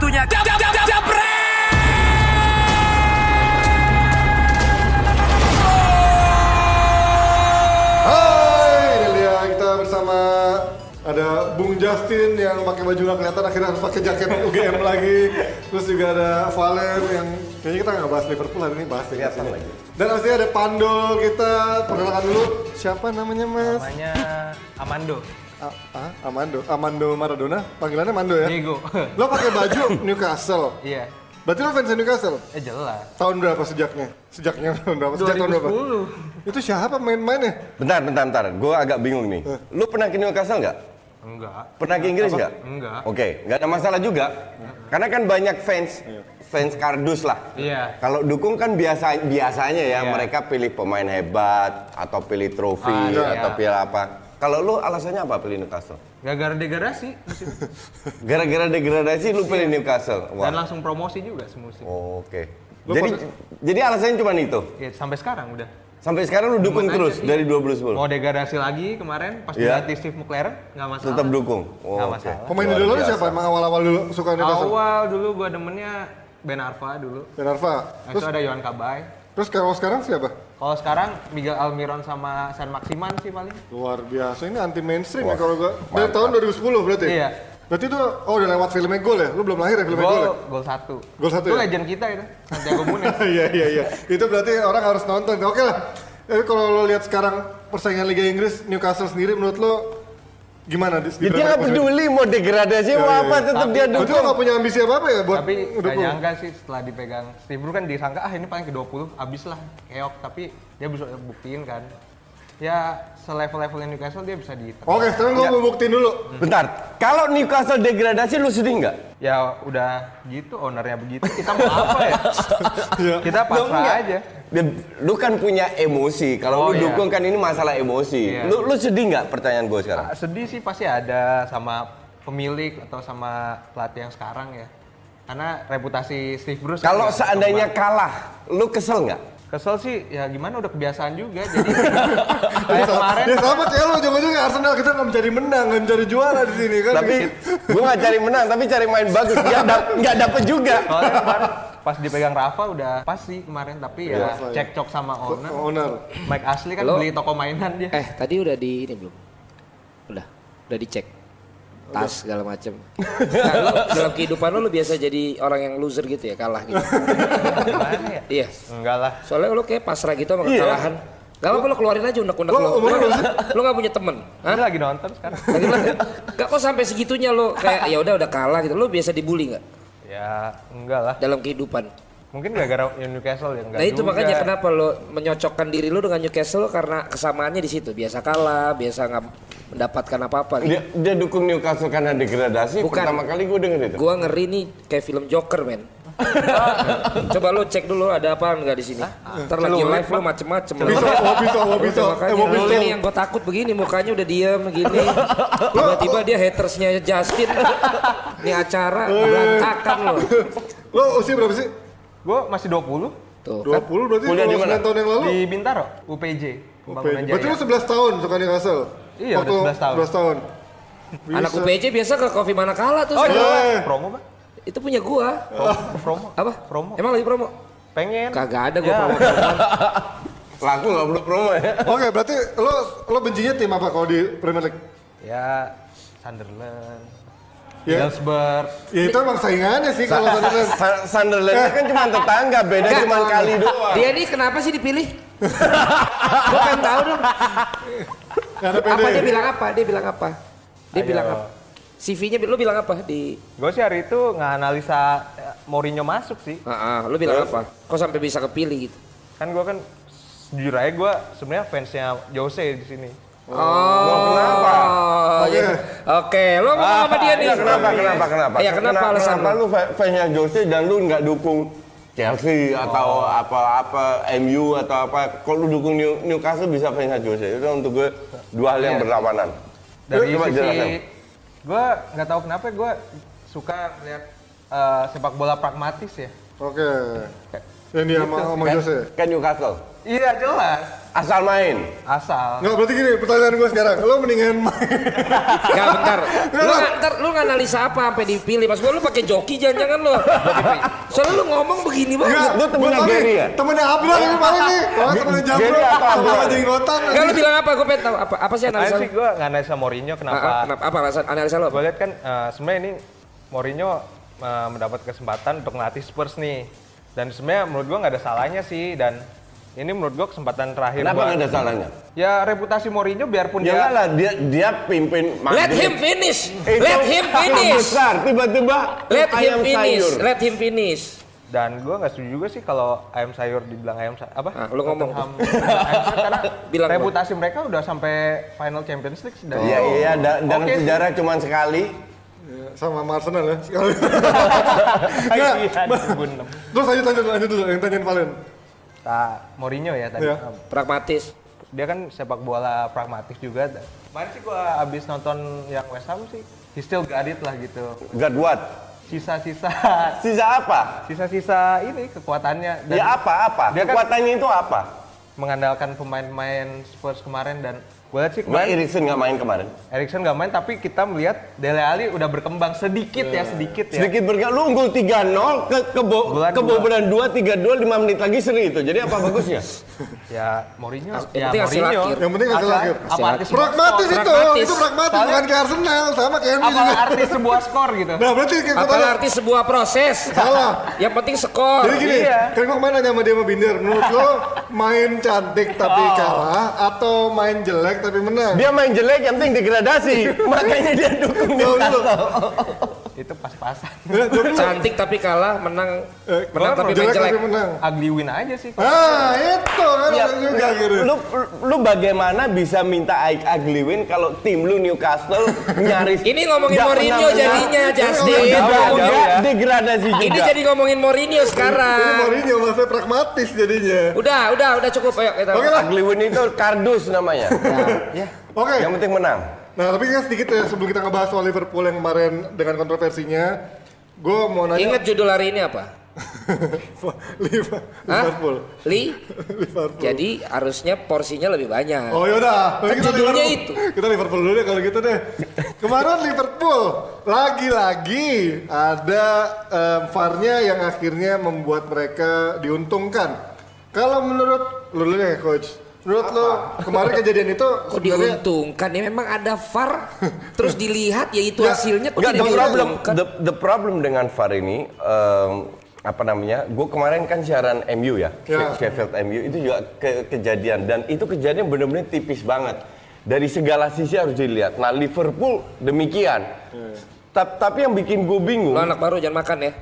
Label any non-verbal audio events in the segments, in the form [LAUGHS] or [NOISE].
Waktunya jam jam jam jam Hai, ini dia kita bersama ada Bung Justin yang pakai baju nggak kelihatan akhirnya harus pakai jaket [LAUGHS] UGM lagi. Terus juga ada Valen yang kayaknya kita nggak bahas Liverpool hari ini bahas kelihatan lagi. Dan pasti ada Pandol kita perkenalkan dulu siapa namanya Mas? namanya Amando ah, Amando, Amando Maradona, panggilannya Mando ya? Diego [LAUGHS] Lo pakai baju Newcastle. iya Berarti lo fans Newcastle? eh jelas Tahun berapa sejaknya? Sejaknya tahun berapa? Sejak tahun berapa? 2010 Itu siapa main-mainnya? Bentar, bentar, bentar. Gue agak bingung nih. Lu pernah ke Newcastle nggak? enggak Pernah ke Inggris nggak? Enggak. Oke, nggak ada masalah juga. Karena kan banyak fans, fans kardus lah. iya Kalau dukung kan biasa biasanya ya Iya. mereka pilih pemain hebat atau pilih trofi Ah, iya. atau pilih apa. Kalau lu alasannya apa pilih Newcastle? gara-gara degradasi [LAUGHS] Gara-gara degradasi lu pilih Newcastle. dan Wah. langsung promosi juga semusim Oke. Lu Jadi pada- jadi alasannya cuma itu. ya, sampai sekarang udah Sampai sekarang lu dukung terus aja, iya. dari 2010. mau degradasi lagi kemarin pas Iya. dilatih Steve McLaren nggak masalah Tetap dukung. Oh, Nggak masalah. Pemain Luar idola lu biasa. siapa? Emang awal-awal dulu suka Newcastle? awal dulu gua demennya Ben Arfa dulu Ben Arfa. Nah, Terus itu ada Yohan Kabay terus kalau sekarang siapa? Kalau sekarang Miguel Almiron sama San Maximan sih paling Luar biasa. Ini anti mainstream ya Wah, kalau gua. Dari mantap. tahun 2010 berarti. Iya. Berarti itu oh udah lewat filmnya gol ya? Lu belum lahir ya filmnya gol? gol ya? gol satu Gol satu itu ya? legend kita itu Santiago Munes [LAUGHS] Iya iya iya. Itu berarti orang harus nonton. Oke lah. Tapi kalau lo lihat sekarang persaingan Liga Inggris Newcastle sendiri menurut lo gimana di, di Ya, dia nggak peduli mau degradasi Iya, mau iya, apa iya. tetap Tapi- dia dukung. gak punya ambisi apa-apa ya buat tapi gak dukung? nyangka sih setelah dipegang Steve Bruce kan disangka ah ini paling ke 20 abis lah keok tapi dia bisa buktiin kan ya selevel-levelnya Newcastle dia bisa di Oke, sekarang gue Ya. mau buktiin dulu. Bentar, kalau Newcastle degradasi lu sedih nggak? ya udah gitu ownernya begitu kita mau apa ya [LAUGHS] Iya. kita pasrah aja lu kan punya emosi. Kalau Oh, lu iya. dukung kan ini masalah emosi. Iya. Lu, lu sedih nggak pertanyaan gue sekarang? Ah, sedih sih pasti ada sama pemilik atau sama pelatih yang sekarang ya karena reputasi Steve Bruce kan Kalau seandainya kalah, lu kesel nggak? kesel sih ya gimana udah kebiasaan juga [LAUGHS] jadi kayak kemarin Ya sama kayak lo, ujung-ujungnya Arsenal kita nggak mencari menang, nggak mencari juara di sini kan. Tapi gue nggak cari menang, tapi cari main bagus. Dia dap- nggak dapet juga. Soalnya kemarin pas dipegang Rafa udah pas sih kemarin tapi ya Iya. cekcok sama owner. owner. Mike Ashley kan Lo- beli toko mainan dia. Eh, tadi udah di ini belum? Udah, udah dicek. Tas segala macem. Nah, lu dalam kehidupan lu, lu biasa jadi orang yang loser gitu ya, kalah gitu. Ya? iya. Enggak lah. Soalnya lu kayak pasrah gitu sama Iya. kekalahan. Gak apa-apa lu keluarin aja unek-unek Lo sih? Lu gak punya temen. Hah? Lagi nonton sekarang. Lagi bilang, Gak kok sampai segitunya lu kayak ya udah udah kalah gitu. Lu biasa dibully nggak Ya enggak lah. dalam kehidupan? Mungkin gara-gara Newcastle ya enggak Nah itu juga. makanya kenapa lo menyocokkan diri lu dengan Newcastle karena kesamaannya di situ. Biasa kalah, biasa nggak mendapatkan apa-apa. Gitu. Dia, dia dukung Newcastle karena degradasi. Bukan. Pertama kali gue denger itu. Gua ngeri nih kayak film Joker men. [LAUGHS] Coba lo cek dulu ada apa nggak di sini. Ntar lagi live lo macem-macem. Bisa, oh bisa, oh bisa. Makanya Eh, mau lo bisa. ini yang gue takut begini mukanya udah diem begini. Tiba-tiba dia hatersnya Justin. Ini acara berantakan lo. Lo usia berapa sih? Gue masih 20 Tuh 20 kan. berarti Kuliah di mana? 9 tahun yang lalu. di Bintaro, UPJ. Pembangunan Berarti lo Jaya. 11 tahun suka Newcastle? Iya, Waktu udah 11 tahun. 11 tahun. Anak. UPJ biasa ke Coffee Manakala tuh. Oh iya, promo Bang. Itu punya gua. Promo. Apa? Promo. Emang lagi promo? Pengen. Kagak ada gua Ya. promo. [LAUGHS] Laku nggak perlu promo ya. Oke, berarti lo lo bencinya tim apa kalau di Premier League? Ya Sunderland. Ya. Middlesbrough. Ya itu emang saingannya sih kalau Sunderland. Sunderland kan cuma tetangga, beda cuma kali doang. Dia ini kenapa sih dipilih? gua pengen tahu dong. Apa dia bilang apa? Dia bilang apa? Dia Ayo. bilang apa? CV-nya lu bilang apa di Gue sih hari itu nggak analisa eh, Mourinho masuk sih. Ah, ah, lu bilang apa? Kok sampai bisa kepilih gitu? Kan gue kan jujur aja gue sebenarnya fansnya Jose di sini. Oh, kenapa? Oke, oke, lo ngomong sama dia nih. Iya, kenapa, kenapa, kenapa? Iya, kenapa alasan Kenapa lo? lu fa- fansnya Jose dan lu nggak dukung Chelsea atau apa-apa MU atau apa? Kalau lu dukung New- Newcastle bisa fansnya Jose. Itu untuk gue dua hal yang Iya. berlawanan. Dari sisi gue nggak tahu kenapa gue suka lihat eh, sepak bola pragmatis ya. Oke. Kayak Yang dia sama, sama Jose. kan Newcastle. Iya jelas. Asal main. Asal. Nggak, berarti gini, pertanyaan gue sekarang. Lo mendingan main. Enggak bentar. Lu nggak- ntar lu nganalisa apa sampai dipilih? Mas gua lu pakai joki jangan-jangan lu. Soalnya lu ngomong begini banget. Lu temennya gua tahu Gary ya? Temennya Abraham ini paling nih. Oh, temennya Jambro. Gary Sama Abraham? jenggotan. Enggak lu bilang apa? Gua pengen tahu apa apa sih analisa sih gue nggak analisa Mourinho Ah, ah, kenapa. Kenapa? Apa alasan analisa lu? Gue lihat kan eh, sebenarnya ini Mourinho eh, mendapat kesempatan untuk ngelatih Spurs nih. Dan sebenarnya menurut gue nggak ada salahnya sih dan ini menurut gue kesempatan terakhir Kenapa buat- nggak ada salahnya? Ya reputasi Mourinho biarpun Ya dia lah, dia dia pimpin Let Madrid. him finish. Itu Let him finish. besar, tiba-tiba Let him ayam finish. sayur. Let him finish. dan gue nggak setuju juga sih kalau ayam sayur dibilang ayam sayur apa? Ah, lu ngomong. Dibilang ayam sayur karena Bilang reputasi mereka udah sampai final Champions League dari Iya iya, da- dalam Oke sih. sejarah cuma sekali. Ya, Sama Arsenal ya. Sekali. [LAUGHS] Iya, Nggak, 2006. Terus lanjut, lanjut, lanjut dulu. Yang tanyain Valen. Nah, Mourinho ya tadi. Iya. Pragmatis. Dia kan sepak bola pragmatis juga. Kemarin sih gua abis nonton yang West Ham sih, he still got it lah gitu. God what? Sisa-sisa, Sisa apa? sisa-sisa ini kekuatannya dan ya apa apa? Dia kan- Kekuatannya itu apa? mengandalkan pemain-pemain Spurs kemarin dan gue lihat sih Mbak kemarin Erikson nggak main kemarin. Erikson nggak main tapi kita melihat Dele Alli udah berkembang sedikit ya sedikit ya. Sedikit bergerak, lu unggul 3-0, ke kebo Bulan kebobolan 2, 3-2, 5 menit lagi seri itu. Jadi apa [LAUGHS] bagusnya? Ya Mourinho, Yang ya penting hasil Mourinho. akhir. Yang penting hasil akhir. Apa arti sebuah Pragmatis skor? itu, Pragmatis. itu pragmatis Soalnya- bukan kayak Arsenal, sama kayak MU Apa juga. arti sebuah skor gitu? Nah berarti kayak gue Apa tanya, arti sebuah proses? salah. Yang penting skor. Jadi gini, Iya. kan gue kemarin nanya sama dia sama Binder, menurut lo main cantik tapi Oh. kalah atau main jelek tapi menang? Dia main jelek, yang penting degradasi. [LAUGHS] Makanya dia dukung dulu. Newcastle. Itu pas-pasan. [LAUGHS] Ya. Cantik tapi kalah, menang Eh, menang tapi main jelek jelek. tapi menang. Ugly win aja sih. Ah, itu kan Ya, juga ya, gitu. lu, lu bagaimana bisa minta ugly win kalau tim lu Newcastle [LAUGHS] nyaris Ini ngomongin Mourinho jadinya, Justin. Ini degradasi juga. Ini jadi ngomongin Mourinho Ini sekarang. Mourinho maksudnya pragmatis jadinya. Udah, udah, udah cukup. Ayo kita. Ugly win itu kardus namanya. [LAUGHS] Oke. Yang penting menang. Nah, tapi kan sedikit ya sebelum kita ngebahas soal Liverpool yang kemarin dengan kontroversinya, gue mau nanya Ingat judul hari ini apa? [LAUGHS] Liverpool. Li. Liverpool. Jadi harusnya porsinya lebih banyak. Oh yaudah, Kan kita judulnya Liverpool. itu. Kita Liverpool dulu deh kalau gitu deh. Kemarin Liverpool lagi-lagi ada em, VAR-nya yang akhirnya membuat mereka diuntungkan. Kalau menurut lu deh coach, menurut lu kemarin kejadian itu Kok diuntungkan ya memang ada VAR terus dilihat ya itu Ya, hasilnya kok Enggak, tidak the problem, the, the problem dengan VAR ini, em, apa namanya? Gue kemarin kan siaran MU ya, Ya. Sheffield MU itu juga ke- kejadian dan itu kejadian benar-benar tipis banget. Dari segala sisi harus dilihat. Nah Liverpool demikian. Ta- tapi yang bikin gue bingung, Lo anak baru jangan makan ya.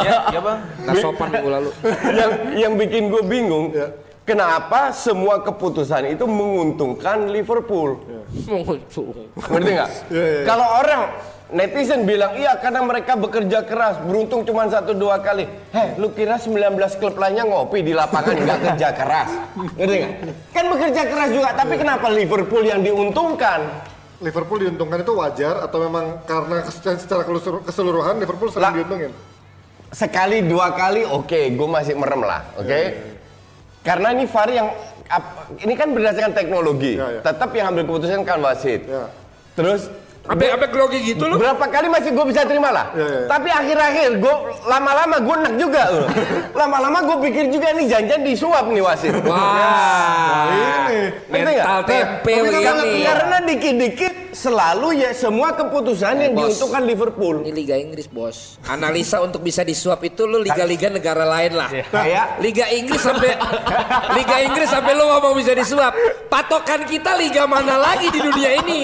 ya, ya bang. Nggak sopan minggu lalu. [LAUGHS] yang yang bikin gue bingung, Ya. Kenapa semua keputusan itu menguntungkan Liverpool? Menguntung. Ngerti nggak? [LAUGHS] Iya, iya. Kalau orang netizen bilang iya karena mereka bekerja keras, beruntung cuma satu dua kali. Heh, lu kira 19 klub lainnya ngopi di lapangan [LAUGHS] nggak kerja keras? Ngerti nggak? Kan bekerja keras juga, tapi kenapa Liverpool yang diuntungkan? Liverpool diuntungkan itu wajar atau memang karena secara keseluruhan Liverpool sering Lah. diuntungin? Sekali dua kali oke, gue masih merem lah, oke? Karena ini VAR yang ini kan berdasarkan teknologi, Ya, ya. tetap yang ambil keputusan kan wasit. Ya. Terus Sampai sampai grogi gitu lu. Berapa kali masih gue bisa terima lah. Iya, iya. Tapi akhir-akhir gue lama-lama gue enak juga loh. lama-lama gue pikir juga nih janjian disuap nih wasit. Wah. Ini. Ngerti nggak? Mental tempe tapi kan ini. Iya. Karena dikit-dikit selalu ya semua keputusan yang Bos. diuntungkan Liverpool. Ini Liga Inggris bos. Analisa untuk bisa disuap itu lu liga-liga negara lain lah. Kayak Liga Inggris sampai Liga Inggris sampai lu ngomong bisa disuap. Patokan kita liga mana lagi di dunia ini?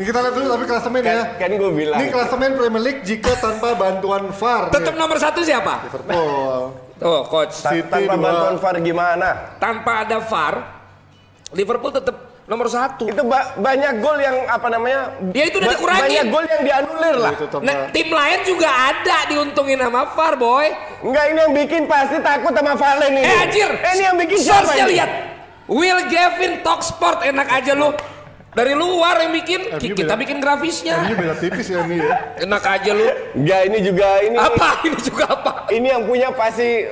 Ini kita lihat dulu tapi klasemen ya. kan, kan gue bilang. Ini klasemen Premier League jika tanpa bantuan VAR. Tetap nomor satu siapa? Liverpool. Tuh coach. Ta- City tanpa dua. bantuan VAR gimana? Tanpa ada VAR, Liverpool tetap nomor satu. Itu ba- banyak gol yang apa namanya? Dia itu udah dikurangin. Banyak gol yang dianulir lah. Nah, tim lain juga ada diuntungin sama VAR boy. Enggak ini yang bikin pasti takut sama Valen ini. Eh anjir. Eh, ini yang bikin siapa ini? lihat. Will Gavin Talk Sport enak aja lu. Dari luar yang bikin, MU kita beda- bikin grafisnya. Ini beda tipis ya ini ya. [LAUGHS] Enak aja lu. Enggak, ini juga ini. Apa [LAUGHS] ini juga apa? Ini yang punya pasti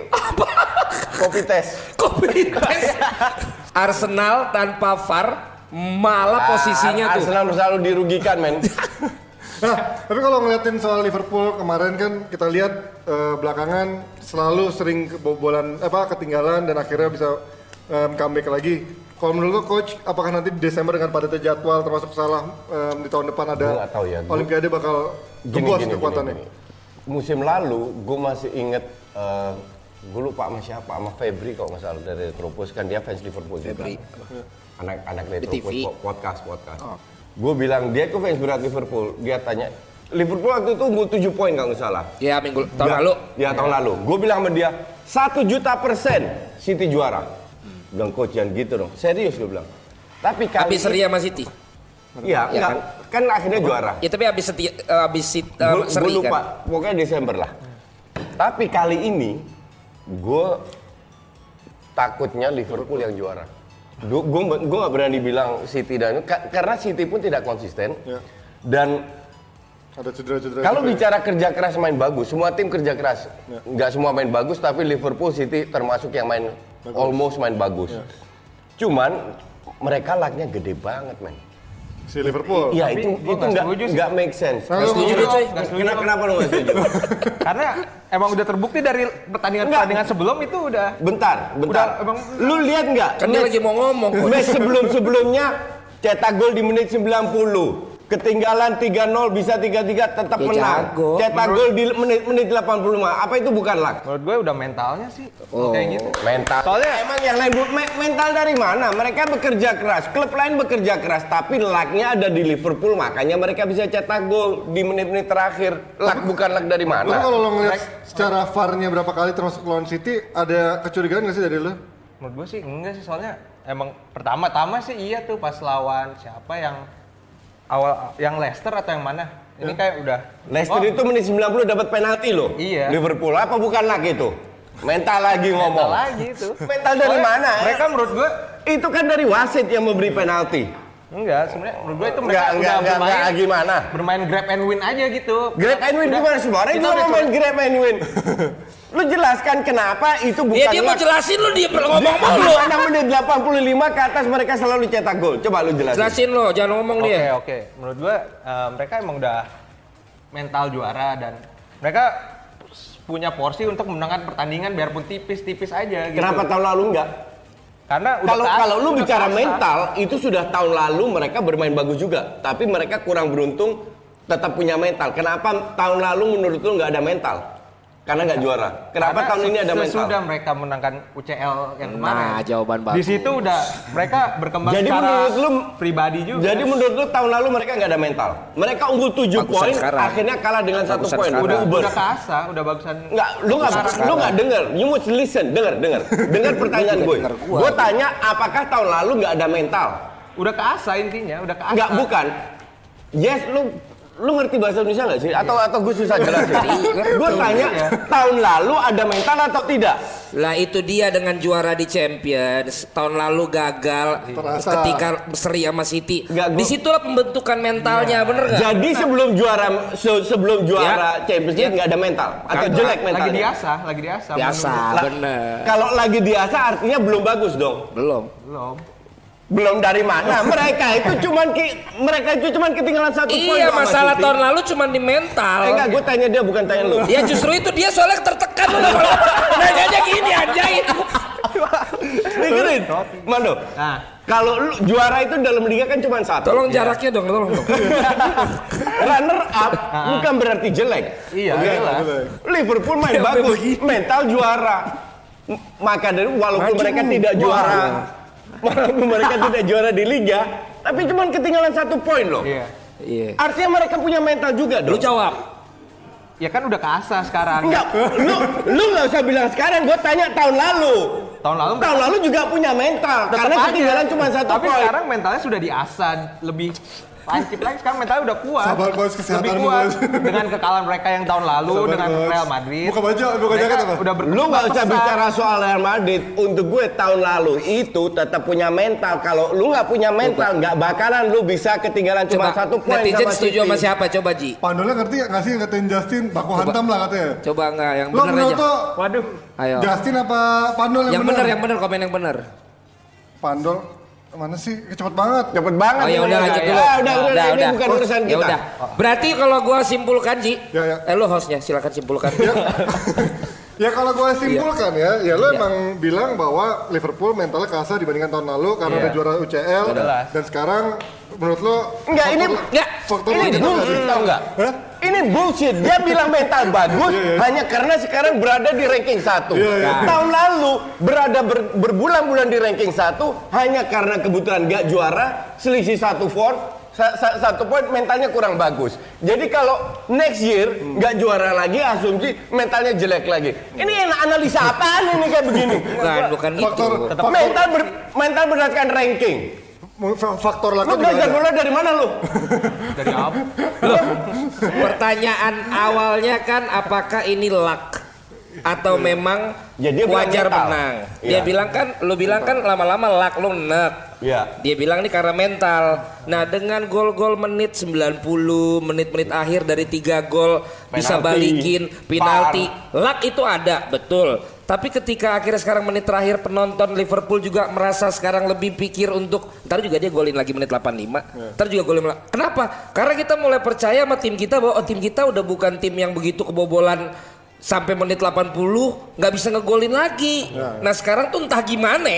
copy test. Copy paste. Arsenal tanpa VAR malah posisinya Ah, tuh. Arsenal selalu dirugikan, men. [LAUGHS] Nah, tapi kalau ngeliatin soal Liverpool kemarin kan kita lihat eh, belakangan selalu sering kebobolan apa ketinggalan dan akhirnya bisa em, comeback lagi. Kalau menurut lo coach, apakah nanti di Desember dengan padatnya jadwal termasuk salah em, di tahun depan ada tahu ya. Olimpiade bakal gini, kekuatannya? gini, gini. Musim lalu, gue masih inget, gue lupa sama siapa, sama Febri kalau nggak salah dari Retropus kan dia fans Liverpool juga. Febri. Anak-anak Retropus podcast podcast. Gue bilang dia tuh fans berat Liverpool. Dia tanya, Liverpool waktu itu unggul 7 poin kalau nggak salah. Ya minggu tahun lalu. Ya tahun lalu. Gue bilang sama dia, satu juta persen City juara. Bilang coach jangan gitu dong. Serius gue bilang. Tapi kali Habis seri sama City. Iya, Ya enggak. kan? akhirnya juara. Ya tapi habis seti, eh, habis sit, eh, Gue seri lupa, kan. pokoknya Desember lah. Tapi kali ini gue takutnya Liverpool yang juara. Gue gue nggak berani bilang City dan ka- karena City pun tidak konsisten Ya. dan Ada cedera-cedera. kalau ya? bicara kerja keras main bagus, semua tim kerja keras. Ya. Nggak semua main bagus, tapi Liverpool City termasuk yang main almost main bagus. Ya. Cuman mereka lucknya gede banget, men. si Liverpool. Iya Tapi itu gua itu nggak nggak setuju sih. nggak make sense. Lu setuju deh, coy. Kenapa, kenapa lu nggak setuju? [LAUGHS] Karena emang udah terbukti dari pertandingan-pertandingan sebelum itu udah Bentar, bentar. Udah, emang- Lu lihat nggak? Kan dia lagi mau ngomong. Match sebelum-sebelumnya cetak gol di menit 90. Ketinggalan 3-0 bisa 3-3 tetap Ya, menang. jago. Cetak gol di menit menit 85. Apa itu bukan luck? menurut gue udah mentalnya sih Oh. kayak gitu. Mental. Soalnya- emang yang lain me- mental dari mana? Mereka bekerja keras, klub lain bekerja keras, tapi lucknya ada di Liverpool, makanya mereka bisa cetak gol di menit-menit terakhir. Luck bukan luck dari Lu mana? kalau lo ngeliat secara VAR-nya berapa kali termasuk lawan City, ada kecurigaan nggak sih dari lo? Menurut gue sih enggak sih soalnya emang pertama-tama sih iya tuh pas lawan siapa yang awal yang Leicester atau yang mana? Ini kayak udah Leicester Oh, itu menit 90 dapat penalti loh. Iya. Liverpool apa bukan luck itu? Mental lagi ngomong. mental lagi itu. Mental dari Soalnya mana? Mereka menurut gue Itu kan dari wasit yang memberi penalti. Enggak sebenarnya menurut gue itu mereka Enggak, udah enggak, enggak, bermain enggak, gimana? bermain grab and win aja gitu. Grab and win Udah- gimana semua orang kita juga udah mau main grab and win. [LAUGHS] Lu jelaskan kenapa itu bukan Ya dia mau jelasin lu dia [LAUGHS] ngomong mulu. Di mana menit 85 ke atas mereka selalu cetak gol. Coba lu jelasin. Jelasin lo, jangan ngomong Oke dia. oke, menurut gua eh, mereka emang udah mental juara dan mereka punya porsi untuk memenangkan pertandingan biarpun tipis-tipis aja gitu. Kenapa tahun lalu enggak? Karena udah Kalau kalau lu bicara mental itu sudah tahun lalu mereka bermain bagus juga, tapi mereka kurang beruntung tetap punya mental. Kenapa tahun lalu menurut lu nggak ada mental? Karena nggak juara. Kenapa Karena tahun ini ada mental? Sesudah mereka menangkan UCL yang kemarin. Nah, jawaban Di bagus. situ udah mereka berkembang Jadi secara menurut lu pribadi juga. Jadi menurut lu tahun lalu mereka nggak ada mental. Mereka unggul 7 Bagusan poin, akhirnya kalah dengan satu poin. Udah uber. udah keasa, udah bagusan. Enggak, lu nggak lu nggak dengar. You must listen, dengar, dengar. Dengar [LAUGHS] pertanyaan gue. Gue tanya, apakah tahun lalu nggak ada mental? Udah keasa intinya, udah keasa. Enggak, bukan. Yes, lu lu ngerti bahasa Indonesia nggak sih? Atau atau gue susah jelasin? gue tanya, tahun lalu ada mental atau tidak? Lah itu dia dengan juara di Champions tahun lalu gagal Terasa. ketika seri sama City. Nggak, gua- Di situlah pembentukan mentalnya, bener nggak? Jadi sebelum juara se- sebelum juara Champions League Ya. nggak ada mental atau Karena jelek Lagi mentalnya? diasah, lagi diasah. Biasa, Lah, bener. Kalau lagi diasah artinya belum bagus dong. Belum. Belum. Belum dari mana? Mereka itu cuman ki, mereka itu cuman ketinggalan satu poin. Iya, masalah tahun lalu cuma di mental. Eh enggak, gue tanya dia bukan tanya lu. Ya justru itu dia soalnya tertekan lu kalau [LAUGHS] nanyanya gini anjay. Dengerin, Mando. Nah, Kalau lu juara itu dalam liga kan cuma satu. Tolong jaraknya dong, tolong dong. [LAUGHS] Runner up bukan berarti jelek. Iya. Liverpool main bagus, mental juara. Maka dari walaupun Maju. mereka tidak juara, walaupun mereka tidak juara di liga, tapi cuma ketinggalan satu poin loh. iya. Iya. Artinya mereka punya mental juga Lu dong. jawab. Ya kan udah keasa sekarang. Enggak, lu lu nggak usah bilang sekarang. Gue tanya tahun lalu. Tahun lalu Tahun lalu juga punya mental tetap karena aja. ketinggalan cuma satu Tapi poin. sekarang mentalnya sudah diasah lebih Lancip lagi sekarang mentalnya udah kuat. Sabar, Bos, kesehatan Lebih kuat Bos. dengan kekalahan mereka yang tahun lalu Sabar, dengan Bos. Real Madrid. Buka baju, buka jaket apa? Udah Lu nggak usah bicara soal Real Madrid. Untuk gue tahun lalu itu tetap punya mental. Kalau lu nggak punya mental, nggak bakalan lu bisa ketinggalan cuma Coba satu poin netizen sama setuju sama siapa? Coba Ji. Pandolnya ngerti nggak sih ngatain Justin baku hantam lah katanya. Coba enggak yang menurut aja. lo Waduh. Ayo. Justin apa Pandol yang, Yang bener, yang bener komen yang bener. Pandol mana sih cepet banget. Cepet banget. Oh ya ini. udah lanjut dulu. Ah, udah, udah, ini bukan urusan Ya kita. udah. Berarti kalau gua simpulkan Ji, Ya, ya. eh lu hostnya silakan simpulkan. Ya [LAUGHS] kalau gue simpulkan ya, ya lo Iya. emang bilang bahwa Liverpool mentalnya kasar dibandingkan tahun lalu karena Iya. udah juara UCL dan sekarang menurut lo Enggak, ini Enggak. faktor ini itu nggak sih? Ini bullshit. Dia bilang mental bagus hanya karena sekarang berada di ranking satu. Iya, iya. Tahun lalu berada ber- berbulan-bulan di ranking satu hanya karena kebetulan nggak juara, selisih satu poin, sa- sa- satu poin mentalnya kurang bagus. Jadi kalau next year nggak juara lagi, asumsi mentalnya jelek lagi. Ini enak analisa apaan ini kayak begini? Bukan, bukan. Faktor- faktor- Mental ber- mental berdasarkan ranking. Faktor Lu lucknya juga belajar bola dari mana lu? [LAUGHS] Dari apa? Pertanyaan awalnya kan apakah ini luck atau memang Ya, dia wajar mental. menang? Dia Iya. bilang kan, lu bilang kan lama-lama luck lu nek. Iya. Dia bilang nih karena mental. Nah dengan gol-gol menit 90, menit-menit akhir dari tiga gol bisa Penalti. balikin, penalti, luck itu ada, betul. Tapi ketika akhirnya sekarang menit terakhir penonton Liverpool juga merasa sekarang lebih pikir untuk ntar juga dia golin lagi menit 85, ntar juga golin lagi. Kenapa? Karena kita mulai percaya sama tim kita bahwa oh, tim kita udah bukan tim yang begitu kebobolan sampai menit 80 nggak bisa ngegolin lagi. Nah sekarang tuh entah gimana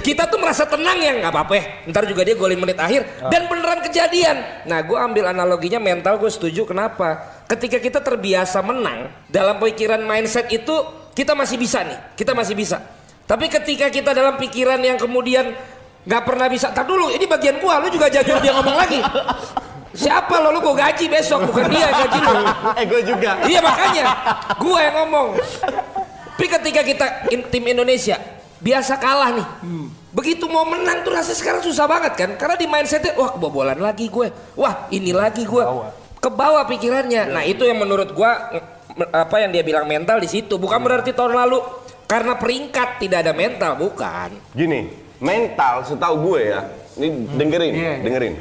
kita tuh merasa tenang ya nggak apa-apa ya. ntar juga dia golin menit akhir dan beneran kejadian nah gue ambil analoginya mental gue setuju kenapa ketika kita terbiasa menang dalam pikiran mindset itu kita masih bisa nih kita masih bisa. Tapi ketika kita dalam pikiran yang kemudian nggak pernah bisa tar dulu ini bagian gua lu juga jangan dia ngomong lagi. Siapa lo? Lu gue gaji besok bukan dia yang gaji lu. Eh gue juga. Iya makanya, gue yang ngomong. Tapi ketika kita in- tim Indonesia biasa kalah nih, begitu mau menang tuh rasa sekarang susah banget kan? Karena di mindsetnya, wah kebobolan lagi gue, wah ini lagi gue, ke bawah pikirannya. Nah itu yang menurut gue apa yang dia bilang mental di situ. Bukan berarti tahun lalu karena peringkat tidak ada mental, bukan. Gini, mental setahu gue ya, ini dengerin, Iya, iya. dengerin.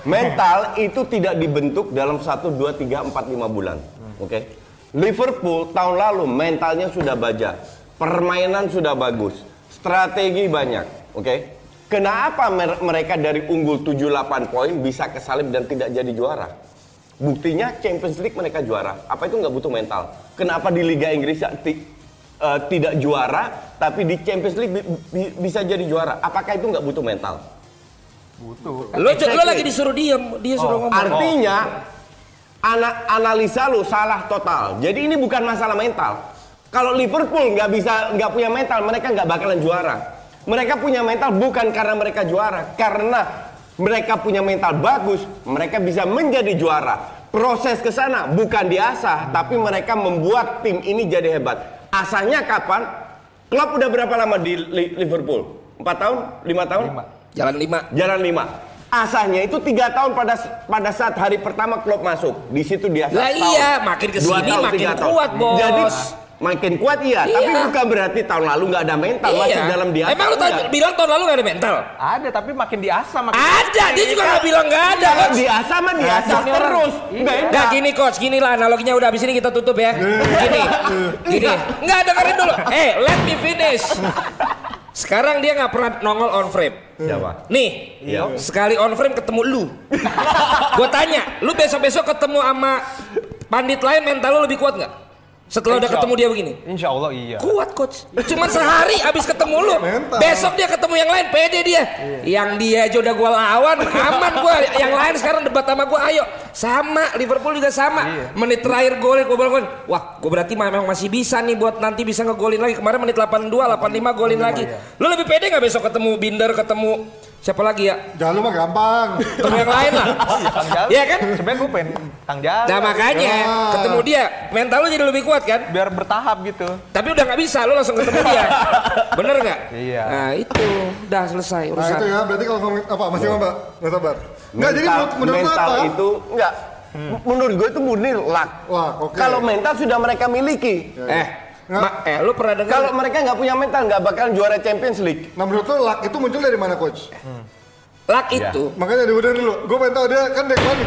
Mental itu tidak dibentuk dalam 1, 2, 3, 4, 5 bulan. Oke? Liverpool tahun lalu mentalnya sudah baja. Permainan sudah bagus. Strategi banyak. Oke? Kenapa mer- mereka dari unggul 7-8 poin bisa kesalip dan tidak jadi juara? Buktinya Champions League mereka juara. Apa itu nggak butuh mental? Kenapa di Liga Inggris ti- eh, tidak juara, tapi di Champions League bi- bi- bisa jadi juara? Apakah itu nggak butuh mental? Butuh. Lo, lo lagi disuruh diem, dia suruh ngomong. Artinya ana- analisa lu salah total. Jadi ini bukan masalah mental. Kalau Liverpool nggak bisa nggak punya mental, mereka nggak bakalan juara. Mereka punya mental bukan karena mereka juara, karena mereka punya mental bagus, mereka bisa menjadi juara. Proses ke sana bukan diasah, tapi mereka membuat tim ini jadi hebat. Asahnya kapan? Klopp udah berapa lama di Li- Liverpool? Empat tahun? Lima tahun? Lima. Jalan lima. Jalan 5. Asahnya itu tiga tahun pada pada saat hari pertama klub masuk. Di situ dia Lah iya, makin ke sini makin kuat, Bos. Jadi makin kuat iya, Iya. tapi bukan berarti tahun lalu nggak ada mental masih dalam dia. Emang lu tadi bilang tahun lalu gak ada mental? Ada tapi makin diasah makin Ada, dia juga gak bilang gak ada. Coach. diasah mah diasah Ini orang- terus. Iya. Nggak gini coach, gini lah analoginya udah abis ini kita tutup ya. Gini, gini. Nggak dengerin dulu. Eh, let me finish. Sekarang dia nggak pernah nongol on frame. Siapa? Nih, Iya. sekali on frame ketemu lu. Gue tanya, lu besok-besok ketemu sama pandit lain mental lu lebih kuat nggak? Setelah udah ketemu dia begini. Insya Allah iya. Kuat coach. Cuma sehari abis ketemu lu. Mental. Besok dia ketemu yang lain pede dia. Yang dia aja udah gua lawan, aman gua. Yang lain sekarang debat sama gua, ayo. Sama, Liverpool juga sama. Menit terakhir golin gua bilang, wah, gua berarti memang masih bisa nih buat nanti bisa ngegolin lagi. Kemarin menit 82, 85 golin lagi. Lu lebih pede nggak besok ketemu Binder, ketemu Siapa lagi ya? Jangan lu mah gampang. Ketemu yang lain lah. Kang Jali. Iya kan? Sebenarnya gue pengen Kang Jali. Nah makanya Ya. ketemu dia, mental lu jadi lebih kuat kan? biar bertahap gitu. Tapi udah nggak bisa, lu langsung ketemu dia. [LAUGHS] Bener nggak? Iya. Nah itu, udah selesai Nah urusan. itu ya, berarti kalau ngomongin apa masih ngomong mbak? Nggak sabar. Nggak jadi menurut, menurut mental apa? itu enggak. Menurut gue itu murni luck. Wah oke. Kalau mental sudah mereka miliki. Eh, Nggak. ma- eh lu pernah dengar? Kalau mereka nggak punya mental nggak bakal juara Champions League. Nah menurut lu luck itu muncul dari mana coach? luck itu, Makanya dibenerin dulu. Gue pengen tahu dia kan dari mana?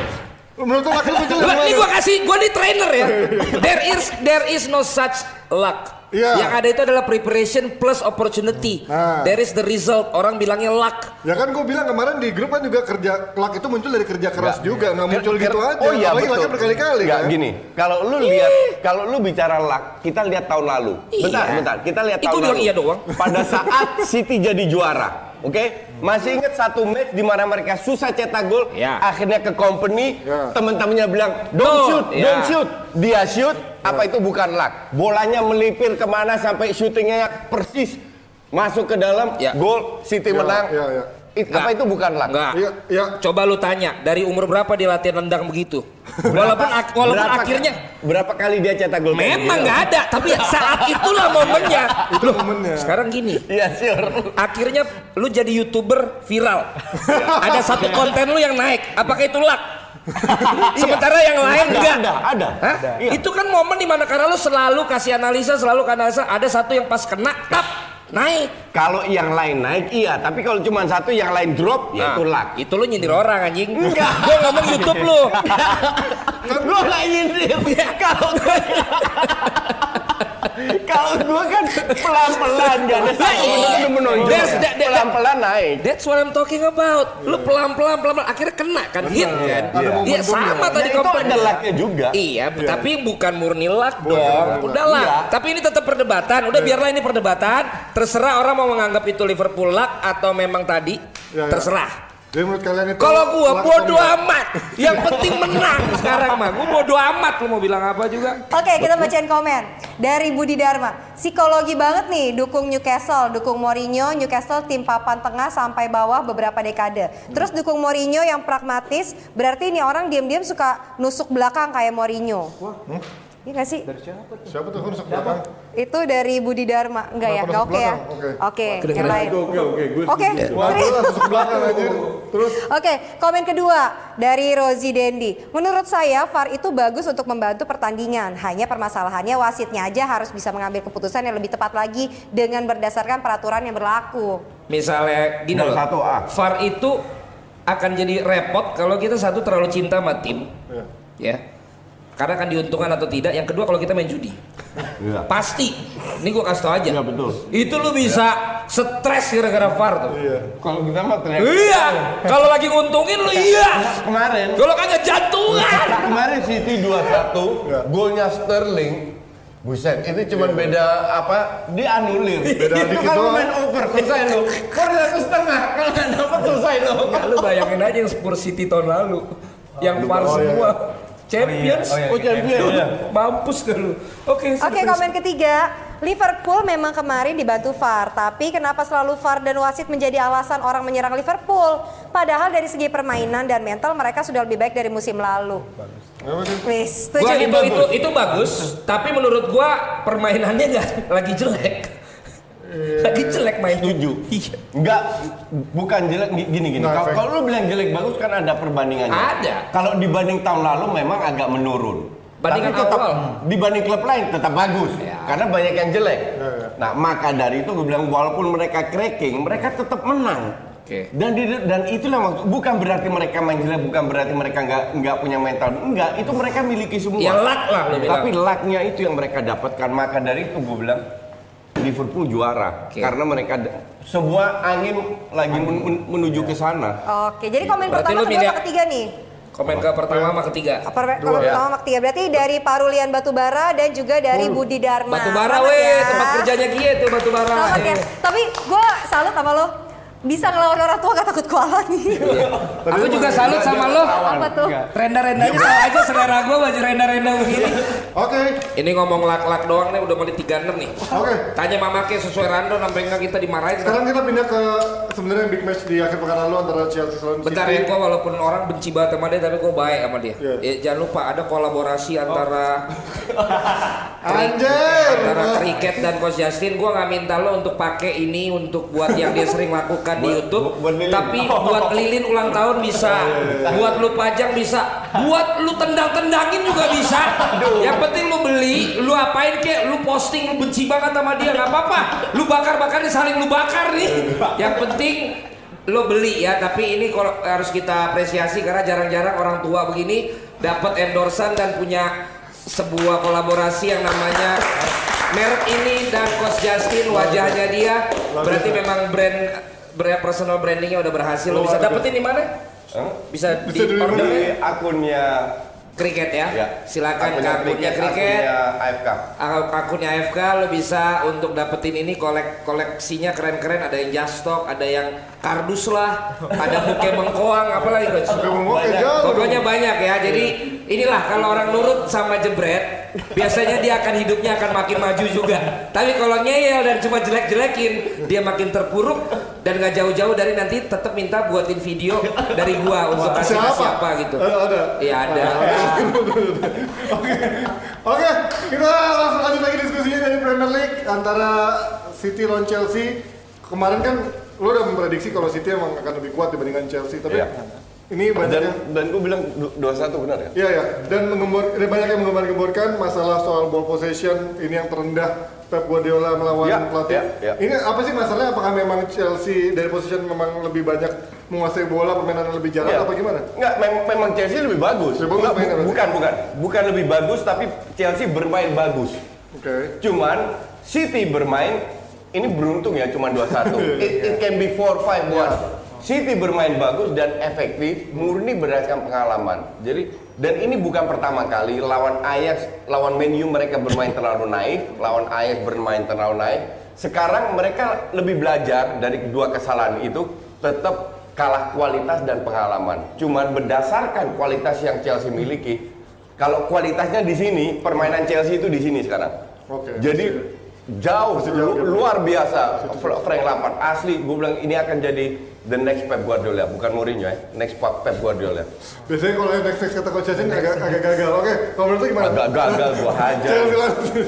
Menurut lu luck itu muncul dari mana? ini gua kasih, gua di trainer ya. [LAUGHS] There is there is no such luck. Iya. Yang ada itu adalah preparation plus opportunity. Nah. There is the result. Orang bilangnya luck. Ya kan gue bilang kemarin di grup kan juga kerja luck itu muncul dari kerja keras juga, nggak muncul gitu aja. Oh iya Apalagi betul. berkali-kali kan. gini. Kalau lu lihat, kalau lu bicara luck, kita lihat tahun lalu. Bentar, Iya. bentar. Kita lihat Ih, tahun bilang lalu. iya doang. Pada saat [LAUGHS] City jadi juara. Oke, masih ingat satu match di mana mereka susah cetak gol, Ya. akhirnya ke company, Ya. teman-temannya bilang don't shoot, ya. don't shoot, dia shoot, apa itu bukan luck? Bolanya melipir ke mana sampai syutingnya persis masuk ke dalam, Ya. gol, City Ya, menang. ya, ya. It- apa itu bukan luck? Enggak. Iya, iya. Coba lu tanya, dari umur berapa dia latihan nendang begitu? Walaupun ak- walaupun Berapa- akhirnya berapa kali dia cetak gol? memang gitu? nggak ada, tapi saat itulah [LAUGHS] momennya. Itu momennya. Sekarang gini, Iya sure. akhirnya lu jadi youtuber viral. [LAUGHS] ada satu konten lu yang naik, apakah itu luck? [LAUGHS] Sementara yang lain Ada, enggak. ada, ada. Hah? Iya. Itu kan momen di mana karena lu selalu kasih analisa, selalu kasih analisa. Ada satu yang pas kena, tap, naik. Kalau yang lain naik iya, tapi kalau cuma satu yang lain drop ya itu luck. Itu lu nyindir orang anjing. Enggak. [LAUGHS] Gua ngomong YouTube lu. [LAUGHS] Gue nggak nyindir. [LAUGHS] Kalau gue kalau gue kan pelan-pelan gak ada satu menonjol. There's that- that- Pelan-pelan naik. That's what I'm talking about. Lu pelan-pelan pelan-pelan akhirnya kena kan hit kan. Iya momentumnya. sama Nah, tadi itu komplain. ada lucknya juga. Iya, tapi bukan murni luck dong. Udah lah. Iya. Tapi ini tetap perdebatan. Udah biarlah ini perdebatan. Terserah orang mau menganggap itu Liverpool luck atau memang tadi. Iya, iya. Terserah. Jadi menurut kalian itu Kalau gua bodo amat. Yang penting menang [LAUGHS] sekarang mah. Gua bodo amat lu mau bilang apa juga. Oke, kita bacain komen dari Budi Dharma. Psikologi banget nih, dukung Newcastle, dukung Mourinho, Newcastle tim papan tengah sampai bawah beberapa dekade. Terus dukung Mourinho yang pragmatis, berarti ini orang diam-diam suka nusuk belakang kayak Mourinho. Iya gak sih? Siapa tuh nusuk belakang? Itu dari Budi Dharma. Enggak ya? Enggak oke ya? Oke. Oke, yang Kedengeran. lain. Oke oke gue. Oke, nusuk belakang anjir. Terus Oke, komen kedua dari Rosie Dendi. Menurut saya VAR itu bagus untuk membantu pertandingan. Hanya permasalahannya wasitnya aja harus bisa mengambil keputusan yang lebih tepat lagi dengan berdasarkan peraturan yang berlaku. Misalnya gini loh. satu, A. VAR itu akan jadi repot kalau kita satu terlalu cinta sama tim. Iya. Ya. Karena akan diuntungkan atau tidak. Yang kedua kalau kita main judi. Iya. Pasti. Ini gue kasih tau aja. Iya, betul. Itu lu bisa stres gara-gara VAR tuh. iya. Kalau kita mah teriak. Iya. Kalau lagi nguntungin lu iya. Kemarin Kalau kagak jantungan. kemarin City 2-1, golnya Sterling Buset, itu cuma beda apa? Dianulir. Beda Itu dikit kalau doang. main over selesai lo. Skor satu setengah. Kalau nggak dapat selesai lo. Ya, lu bayangin aja yang Spurs City tahun lalu. Yang VAR Oh, iya. Champions. Oh, iya. Oh, champion. Mampus kan lu. Oke. Oke, komen ketiga. Liverpool memang kemarin dibantu VAR, tapi kenapa selalu VAR dan wasit menjadi alasan orang menyerang Liverpool? Padahal dari segi permainan dan mental mereka sudah lebih baik dari musim lalu. Sih? Wis, itu itu itu bagus, tapi menurut gua permainannya nggak lagi jelek. Lagi jelek main. Setuju. Iya. Enggak, bukan jelek gi- gini gini. Nggak, Kalau lu bilang jelek bagus kan ada perbandingannya. Ada. Kalau dibanding tahun lalu memang agak menurun. Bandingan Tapi tetap awal. dibanding klub lain tetap bagus. Ya. Karena banyak yang jelek. Ya, ya. Nah, maka dari itu gue bilang walaupun mereka cracking, mereka tetap menang. Oke. Dan di, dan itulah maksud bukan berarti mereka main jelek, bukan berarti mereka nggak nggak punya mental. Enggak, itu mereka miliki semua. Ya, luck lah. Tapi lucknya itu yang mereka dapatkan. Maka dari itu gue bilang Liverpool juara Oke. karena mereka semua angin lagi men- men- menuju ke sana. Oke, jadi komen Berarti pertama, kedua, sama ketiga nih. Komen ke pertama sama ketiga. Apa komen pertama sama ketiga berarti dari Parulian Batubara dan juga dari Budi Dharma. Batu bara Selamat weh, ya. tempat kerjanya Kie tuh batu bara. Selamat ya. Tapi gue salut sama lo. Bisa ngelawan orang tua gak takut kualat nih. Aku juga salut sama lo. Apa tuh? Renda-rendanya tahu aja selera gue baju renda-renda begini. Oke, Ini ngomong lak-lak doang nih udah menit 36 nih. oke. Tanya mama ke sesuai random sampai nggak kita dimarahin. Sekarang kita pindah ke sebenarnya big match di akhir pekan lalu antara Chelsea lawan Bentar City. ya, gue walaupun orang benci banget sama dia, tapi gue baik sama dia. Iya. Ya, jangan lupa ada kolaborasi antara [LAUGHS] Anjir. antara kriket dan Coach Justin. Gue nggak minta lo untuk pakai ini untuk buat yang dia sering lakukan di YouTube, buat lilin. tapi buat lilin ulang tahun bisa, [LAUGHS] buat lu pajang bisa, buat lu tendang-tendangin juga bisa. Yang penting lu beli, lu apain kek, lu posting, lu benci banget sama dia nggak apa-apa. Lu bakar-bakar saling lu bakar nih. Yang penting lo beli ya tapi ini kalau harus kita apresiasi karena jarang-jarang orang tua begini dapat endorsan dan punya sebuah kolaborasi yang namanya merek ini dan Coach Justin wajahnya dia berarti memang brand brand personal brandingnya udah berhasil lo bisa dapetin di mana? Bisa di Bisa di Di akunnya kriket ya, ya, silakan ke akunnya kriket akunnya AFK. Ak- akunnya AFK lo bisa untuk dapetin ini kolek koleksinya keren-keren. Ada yang jastok ada yang kardus lah ada buke mengkoang apalagi coach? Oke, jauh. pokoknya banyak ya. Jadi inilah kalau orang nurut sama jebret biasanya dia akan hidupnya akan makin maju juga tapi kalau ngeyel dan cuma jelek-jelekin dia makin terpuruk dan gak jauh-jauh dari nanti tetap minta buatin video dari gua untuk kasih Siapa? siapa gitu Ada, ada. iya ada Oke, oke, kita langsung lanjut lagi diskusinya dari Premier League antara City lawan Chelsea. Kemarin kan lo udah memprediksi kalau City emang akan lebih kuat dibandingkan Chelsea, tapi Iya. Ini banyak Dan yang dan gue bilang du- 21 benar ya? Iya ya, dan menggembor, ini banyak yang menggembar-gemborkan masalah soal ball possession ini yang terendah Pep Guardiola melawan Ya, pelatih. ya, ya. Ini apa sih masalahnya? Apakah memang Chelsea dari possession memang lebih banyak menguasai bola, permainan lebih jalan Iya. apa gimana? Enggak, mem- memang Chelsea lebih bagus. Lebih bagus Enggak, bu- bukan, bukan. Bukan lebih bagus, tapi Chelsea bermain bagus. Oke. Cuman City bermain ini beruntung ya cuma 2-1. [LAUGHS] it, it can be 4-5 buat City bermain bagus dan efektif murni berdasarkan pengalaman. Jadi dan ini bukan pertama kali lawan Ajax, lawan Man U mereka bermain terlalu naif, lawan Ajax bermain terlalu naif. Sekarang mereka lebih belajar dari kedua kesalahan itu tetap kalah kualitas dan pengalaman. Cuman berdasarkan kualitas yang Chelsea miliki, kalau kualitasnya di sini, permainan Chelsea itu di sini sekarang. Oke. Jadi jauh, jauh, jauh. luar biasa Fra- Frank Lampard asli gue bilang ini akan jadi the next Pep Guardiola bukan Mourinho ya next Pep Pep Guardiola Biasanya kalau yang next next kata coach Justin agak agak gagal. Oke, kalau menurut lu gimana? agak gagal gua hajar Chelsea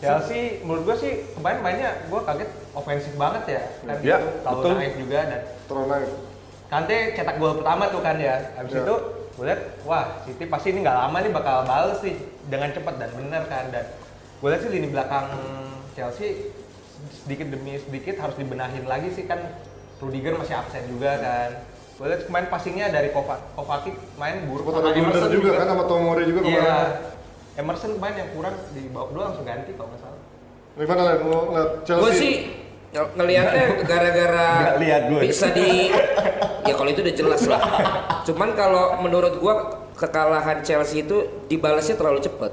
Chelsea menurut gue sih kemarin mainnya gue kaget ofensif banget ya kan Ya, gitu. Terlalu betul. naif juga dan terlalu naif. Kante cetak gol pertama tuh kan ya habis Ya. itu gue lihat wah City pasti ini nggak lama nih bakal bales sih dengan cepat dan benar kan dan gue lihat sih lini belakang Chelsea sedikit demi sedikit harus dibenahin lagi sih kan Rudiger masih absen juga kan gue lihat kemarin passingnya dari Kova- Kovacic main buruk Sempat ada blunder juga kan sama Tomori juga iya kemarin. Emerson kemarin yang kurang di babak kedua langsung ganti kalau nggak salah Gimana lah mau ngeliat Chelsea? Gue sih ng- ngelihatnya gara-gara gue. bisa di ya kalau itu udah jelas lah. Cuman kalau menurut gua kekalahan Chelsea itu dibalasnya terlalu cepet.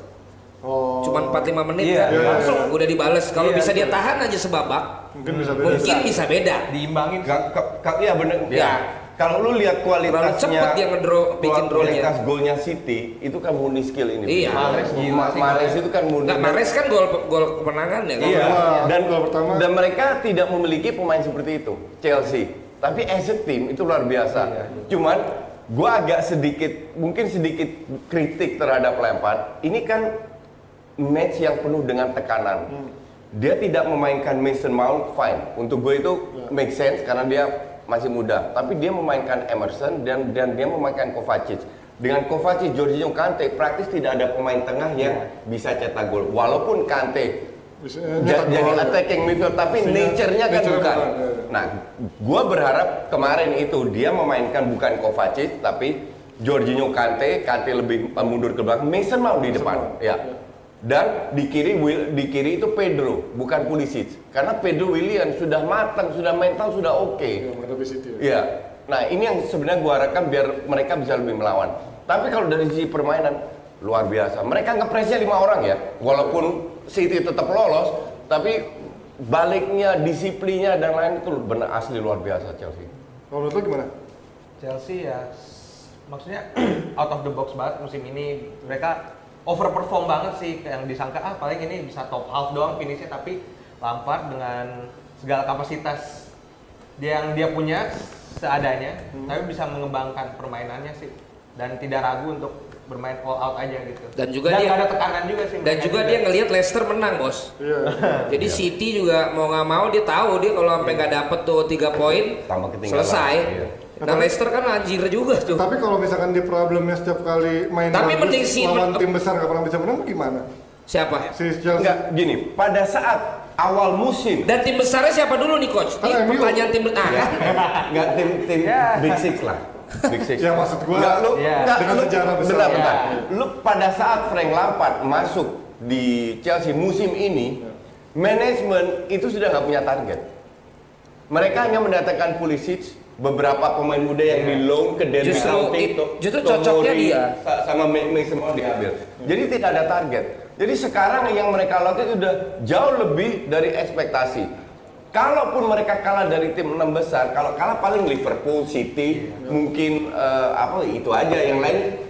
Oh. Cuman 45 menit Iya. kan Iya, iya. langsung udah dibales. Kalau Iya, bisa dia betul. tahan aja sebabak, mungkin bisa beda. mungkin bisa beda. diimbangin Ka- ka- ka- iya bener Ya. ya kalau lu lihat kualitasnya cepet dia ngedraw bikin kualitas golnya City itu kan murni skill ini Iya. Mahrez gila Ma- sih. Mahrez itu kan murni Nah, Mahrez kan gol gol kemenangan ya kan? Iya, Wah, dan gol pertama. dan mereka tidak memiliki pemain seperti itu, Chelsea. Tapi as a team itu luar biasa. Cuman gua agak sedikit, mungkin sedikit kritik terhadap Lampard. Ini kan match yang penuh dengan tekanan. Dia tidak memainkan Mason Mount, fine. Untuk gue itu make sense karena dia masih muda. Tapi dia memainkan Emerson dan dan dia memainkan Kovacic. Dengan Kovacic, Jorginho, Kante, praktis tidak ada pemain tengah yang bisa cetak gol. Walaupun Kante Bisa Ja- nyetak jadi gol. attacking midfield tapi nature-nya kan nature-nya bukan. iya. Nah, gua berharap kemarin itu dia memainkan bukan Kovacic tapi Jorginho Kante, Kante lebih mundur ke belakang, Mason Mount di depan. Mount, Ya. Dan di kiri Will- di kiri itu Pedro, bukan Pulisic. Karena Pedro William sudah matang, sudah mental sudah oke. Iya, menghadapi City ya. Iya. Nah ini yang sebenarnya gua harapkan biar mereka bisa lebih melawan. Tapi kalau dari sisi permainan luar biasa. Mereka ngepresnya lima orang ya. Walaupun City tetap lolos, tapi baliknya, disiplinnya dan lain itu benar asli luar biasa Chelsea. Kalau menurut lo gimana? Chelsea ya maksudnya [CLEARS THROAT] out of the box banget musim ini mereka overperform banget sih yang disangka ah paling ini bisa top half doang finishnya tapi Lampard dengan segala kapasitas dia yang dia punya seadanya tapi bisa mengembangkan permainannya sih dan tidak ragu untuk bermain all out aja gitu Dan juga dan dia- nggak ada tekanan juga sih Dan mereka juga dia ngelihat Leicester menang bos. Iya. [LAUGHS] Jadi City juga mau nggak mau dia tahu dia kalau sampai nggak dapet tuh tiga poin Tambah ketinggalan. selesai. Iya. Nah Leicester kan anjir juga tuh. Tapi kalau misalkan di problemnya setiap kali main Tapi bagus, mending si- lawan tim besar nggak pernah bisa menang gimana? Siapa? Si Chelsea. Enggak, gini, pada saat awal musim Dan tim besarnya siapa dulu nih coach? Kan Ini MU. pertanyaan tim ah, Enggak tim tim Big Six lah. Big Six. Ya, maksud gua, Enggak, lu, Iya. enggak, dengan lu, sejarah besar. Bentar, bentar. Iya. Lu pada saat Frank Lampard masuk di Chelsea musim ini, manajemen itu sudah nggak punya target. Mereka hanya mendatangkan Pulisic, beberapa pemain muda yang di loan ke Derby Justru County, it- To- justru cocoknya dia. sa- sama Ma- Mason Mount diambil. Jadi tidak ada target. Jadi sekarang yang mereka lakukan itu udah jauh lebih dari ekspektasi. Kalaupun mereka kalah dari tim enam besar, kalau kalah paling Liverpool, City, mungkin eh, apa itu aja yang lain.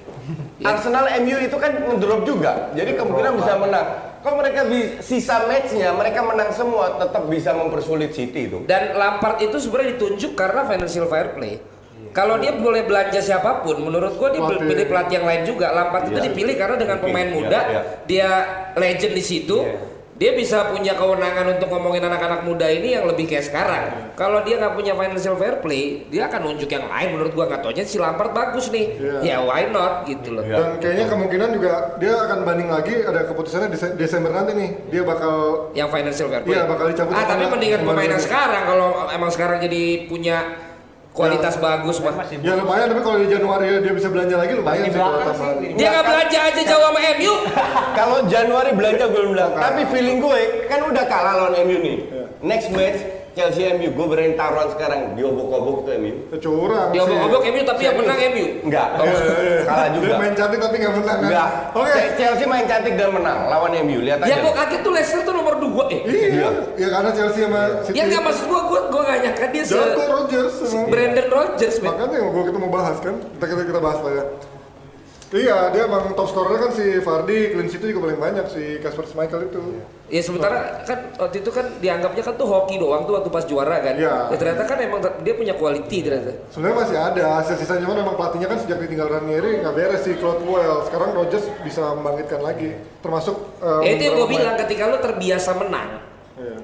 Arsenal, MU itu kan ngedrop juga, jadi kemungkinan bisa menang. Kalau mereka sisa matchnya, mereka menang semua, tetap bisa mempersulit City itu. Dan Lampard itu sebenarnya ditunjuk karena financial fair play. Kalau dia boleh belanja siapa pun, menurut gua dia Pelatih. pilih pelatih yang lain juga. Lampard itu Iya. dipilih karena dengan pemain iya, muda, iya. dia legend di situ. Iya. Dia bisa punya kewenangan untuk ngomongin anak-anak muda ini yang lebih kayak sekarang. Kalau dia nggak punya financial fair play, dia akan nunjuk yang lain. Menurut gua nggak taunya si Lampard bagus nih. Iya. Ya why not gitu loh. Iya. Dan kayaknya kemungkinan juga dia akan banding lagi ada keputusannya Dese- Desember nanti nih. Dia bakal Yang financial fair play. Iya, bakal dicabut Ah, tapi mendingan pemain yang sekarang kalau emang sekarang jadi punya kualitas Ya. bagus mah. Ya lumayan, tapi kalau di Januari dia bisa belanja lagi lumayan di sih kalau tambahan. Dia nggak belanja aja jauh sama MU. [LAUGHS] Kalau Januari belanja gue belum bilang, tapi feeling gue kan udah kalah lawan MU nih. Next match Chelsea MU, gue berani taruhan sekarang diobok-obok itu MU. Ya, curang Dia sih. obok-obok MU tapi yang menang MU. Enggak, Iya, iya, iya. [LAUGHS] kalah juga. Dia main cantik tapi nggak menang kan? Enggak. Oke. Chelsea main cantik dan menang lawan MU. Lihat aja. Ya gua kaget tuh Leicester tuh nomor 2 eh. Iya, ya karena Chelsea sama City. Ya nggak maksud gua gua gua nggak nyangka dia se Jago Rodgers. Brandon Rodgers. Makanya gua kita mau bahas kan. Kita kita, kita bahas lah ya. Iya, dia emang top scorer kan si Vardy, clean sheet juga paling banyak si Kasper Schmeichel itu. Ya sementara kan waktu itu kan dianggapnya kan tuh hoki doang tuh waktu pas juara kan. Iya. Ya ternyata kan emang dia punya quality ternyata. Sebenarnya masih ada sisanya cuman memang pelatihnya kan sejak ditinggal Ranieri nggak beres si Claude Puel. Sekarang Rodgers bisa membangkitkan lagi, termasuk. eh, Ya itu yang beberapa bilang ketika lu terbiasa menang, Iya.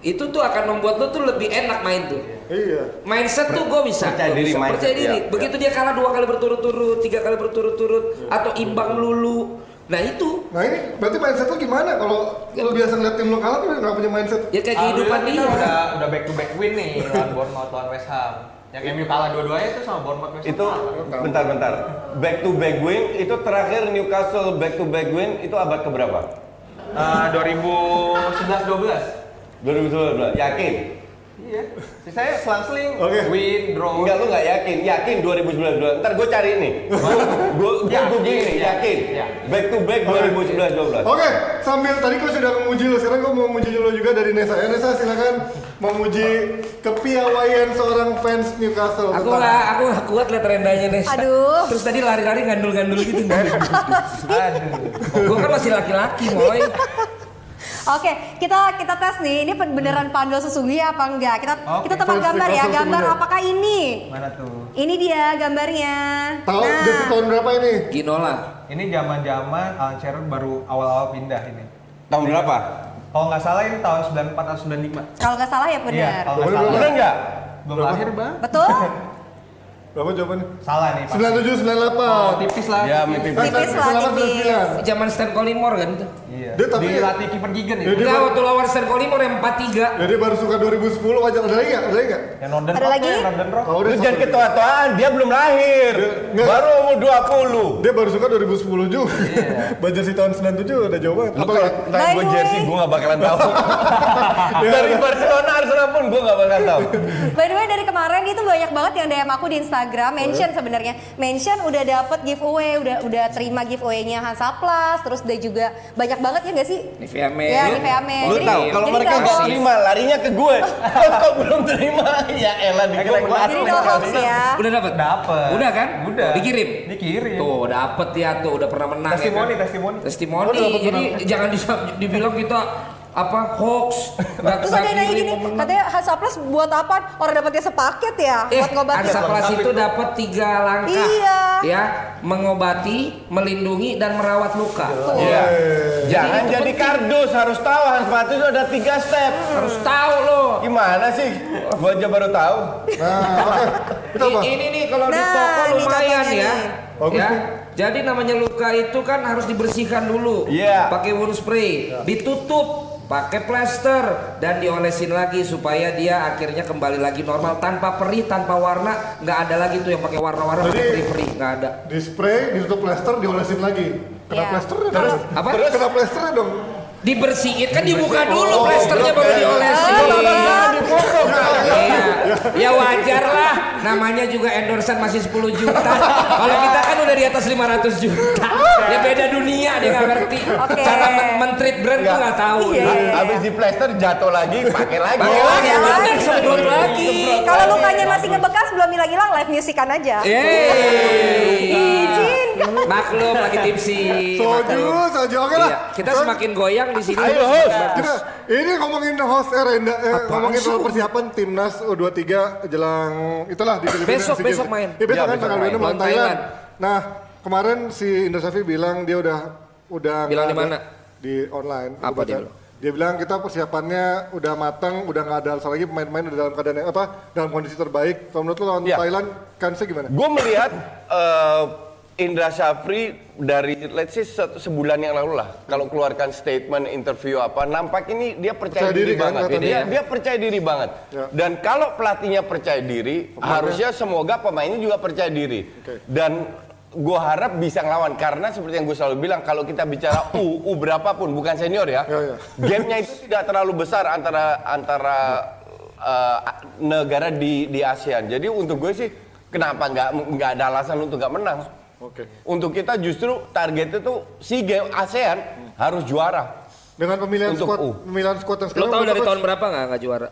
Itu tuh akan membuat lu tuh lebih enak main tuh. Iya. Mindset tuh gue bisa, Percaya diri, bisa. mindset, percaya diri. ya, Begitu dia kalah dua kali berturut-turut, tiga kali berturut-turut, atau imbang lulu, nah itu Nah ini berarti mindset lu gimana? Kalau lu biasa ngeliat tim lu kalah tuh nggak punya mindset. ya kayak kehidupan dia. udah udah back to back win nih lawan Bournemouth lawan West Ham. Yang MU kalah dua-duanya itu sama Bournemouth West Ham. itu bentar-bentar. Back to back win itu terakhir Newcastle back to back win itu abad keberapa? Eh, 2011 12. 2012. Yakin? Iya. Sisanya selang-seling Oke. win, draw. Enggak, lu nggak yakin? Yakin 2019. Ntar gue cari ini. Gue gue Yakin, googling nih, yakin, yakin. yakin. Back to back 2019-12. Oke, sambil tadi gue sudah memuji lu, sekarang gue mau memuji lu juga dari Nesa. Ya Nesa silakan memuji kepiawaian seorang fans Newcastle. Aku nggak, aku nggak kuat liat rendahnya Nes. Aduh. Terus tadi lari-lari gandul-gandul gitu. [LAUGHS] Aduh. gue kan masih laki-laki, moy. [LAUGHS] Oke, kita kita tes nih. Ini beneran pandol sesungguhnya apa enggak? Kita Oke. kita tebak gambar ya. Gambar apakah ini? Mana tuh? Ini dia gambarnya. Tahu jersey tahun berapa ini? Ginola. Ini zaman-zaman Alan Shearer baru awal-awal pindah ini. Tahun berapa? Kalau nggak salah ini tahun 94 atau 95. kalau nggak salah ya Iya, benar. kalau nggak salah. Bener nggak? Belum lahir, Bang. Betul? [LAUGHS] Berapa jawabannya? Salah nih. pasti. 97, 98. Oh, tipis lah. Ya, tipis. tipis. Tipis lah, 98, tipis. 99. Zaman Stan Collymore kan itu. Iya. Dia tapi- Dilatih kiper Gigen Ya, dia waktu lawan Stan Collymore yang 4-3. Ya dia baru suka 2010 wajar ada lagi nggak? Ada lagi nggak? Yang Northern Ada lagi? yang Northern Rock. Oh, Lu dia jangan ketua-tuaan, dia belum lahir. Nggak. Baru umur 20. Dia baru suka 2010 juga. Iya. [LAUGHS] Buat jersey tahun 97 ada jawaban. Lu Apa kalau tanya gue the jersey, gue gak bakalan tahu. [LAUGHS] Dari Barcelona, Arsenal pun gue gak bakalan tahu. By the way dari kemarin itu banyak banget yang DM aku di Instagram mention sebenarnya mention udah dapet giveaway udah udah terima giveaway-nya Hansaplas terus udah juga banyak banget ya nggak sih Nivea Men. ya Lu- Nivea Men Lu tahu kalau mereka hoax. terima larinya ke gue. [LAUGHS] Kalau belum terima ya elah di gue jadi no hoax ya Udah dapet? Dapet. Udah kan? Udah. Dikirim? Dikirim. Tuh dapet ya tuh udah pernah menang Testimoni, ya kan? testimoni. Testimoni. Oh, udah dapet Jadi jangan [LAUGHS] dibilang kita apa hoax. [LAUGHS] Nggak terus ada yang nanya gini pemenang. katanya Hansaplas buat apa orang dapetnya sepaket ya Eh, buat ngobatin Ansaplas itu dapat tiga langkah. Iya. Ya, mengobati, melindungi dan merawat luka. Iya. Jangan itu jadi penting. kardus harus tahu Patu itu ada tiga step. Harus tahu loh. Gimana sih? Gua aja baru tahu. Nah, oke. Itu apa? I- ini nih kalau di Nah, toko ini lumayan ya. Bagus ya. nih. Jadi namanya luka itu kan harus dibersihkan dulu. Iya. Pakai wound spray, ditutup, pakai plester dan diolesin lagi supaya dia akhirnya kembali lagi normal tanpa perih, tanpa warna, nggak ada lagi tuh yang pakai warna-warna, pakai perih-perih, nggak ada. Di spray, ditutup plester, diolesin lagi. Kena Iya. plesternya Terus- dong. Apa? Terus kena plesternya dong. Dibersihin kan dibuka dulu Oh, plesternya baru iya, iya. diolesin. Ah, Iya, ya wajar lah. Namanya juga endorsean masih 10 juta. Kalau kita kan udah di atas 500 juta. Ya beda dunia dia nggak ngerti. Cara men- men-treat brand tuh nggak tahu. Iya, dia. iya. Habis di plester jatuh lagi, pakai lagi. Pakai lagi, Pakai bener, lagi. semprot lagi. kalau lukanya masih ngebekas belum hilang-hilang live musikan aja Yeay. Maklum lagi tipsi. Soju, maklum. soju. Oke lah. Iya, kita semakin goyang di sini. Ayo, host. Kita, ini ngomongin host eh, Renda, eh, ngomongin soal persiapan timnas U23 jelang itulah di Filipina. Besok, besok main. Ya, besok Ya, kan tanggal main. 26 lawan Lawan Thailand. Nah, kemarin si Indra Safri bilang dia udah udah Bilang di mana? Di online. Apa dia bilang? Dia bilang kita persiapannya udah matang, udah nggak ada alasan lagi pemain-pemain udah dalam keadaan yang apa dalam kondisi terbaik. Kalau menurut lo lawan Ya. Thailand kansnya gimana? Gue melihat eh, Indra Syafri dari let's say se- sebulan yang lalu lah kalau keluarkan statement interview apa nampak ini dia percaya, Percaya diri, diri kan, banget kelihatannya. dia, dia percaya diri banget Ya. dan kalau pelatihnya percaya diri harusnya semoga pemainnya juga percaya diri Oke. dan gue harap bisa ngelawan karena seperti yang gue selalu bilang kalau kita bicara U U berapapun bukan senior ya, Ya, ya. gamenya itu tidak terlalu besar antara antara eh, negara di di ASEAN jadi untuk gue sih kenapa nggak nggak ada alasan untuk nggak menang Oke. untuk kita justru targetnya tuh si game ASEAN harus juara. Dengan pemilihan Untuk squad, U. pemilihan squad yang Lo sekarang tau menurut dari Coach, tahun berapa nggak nggak juara?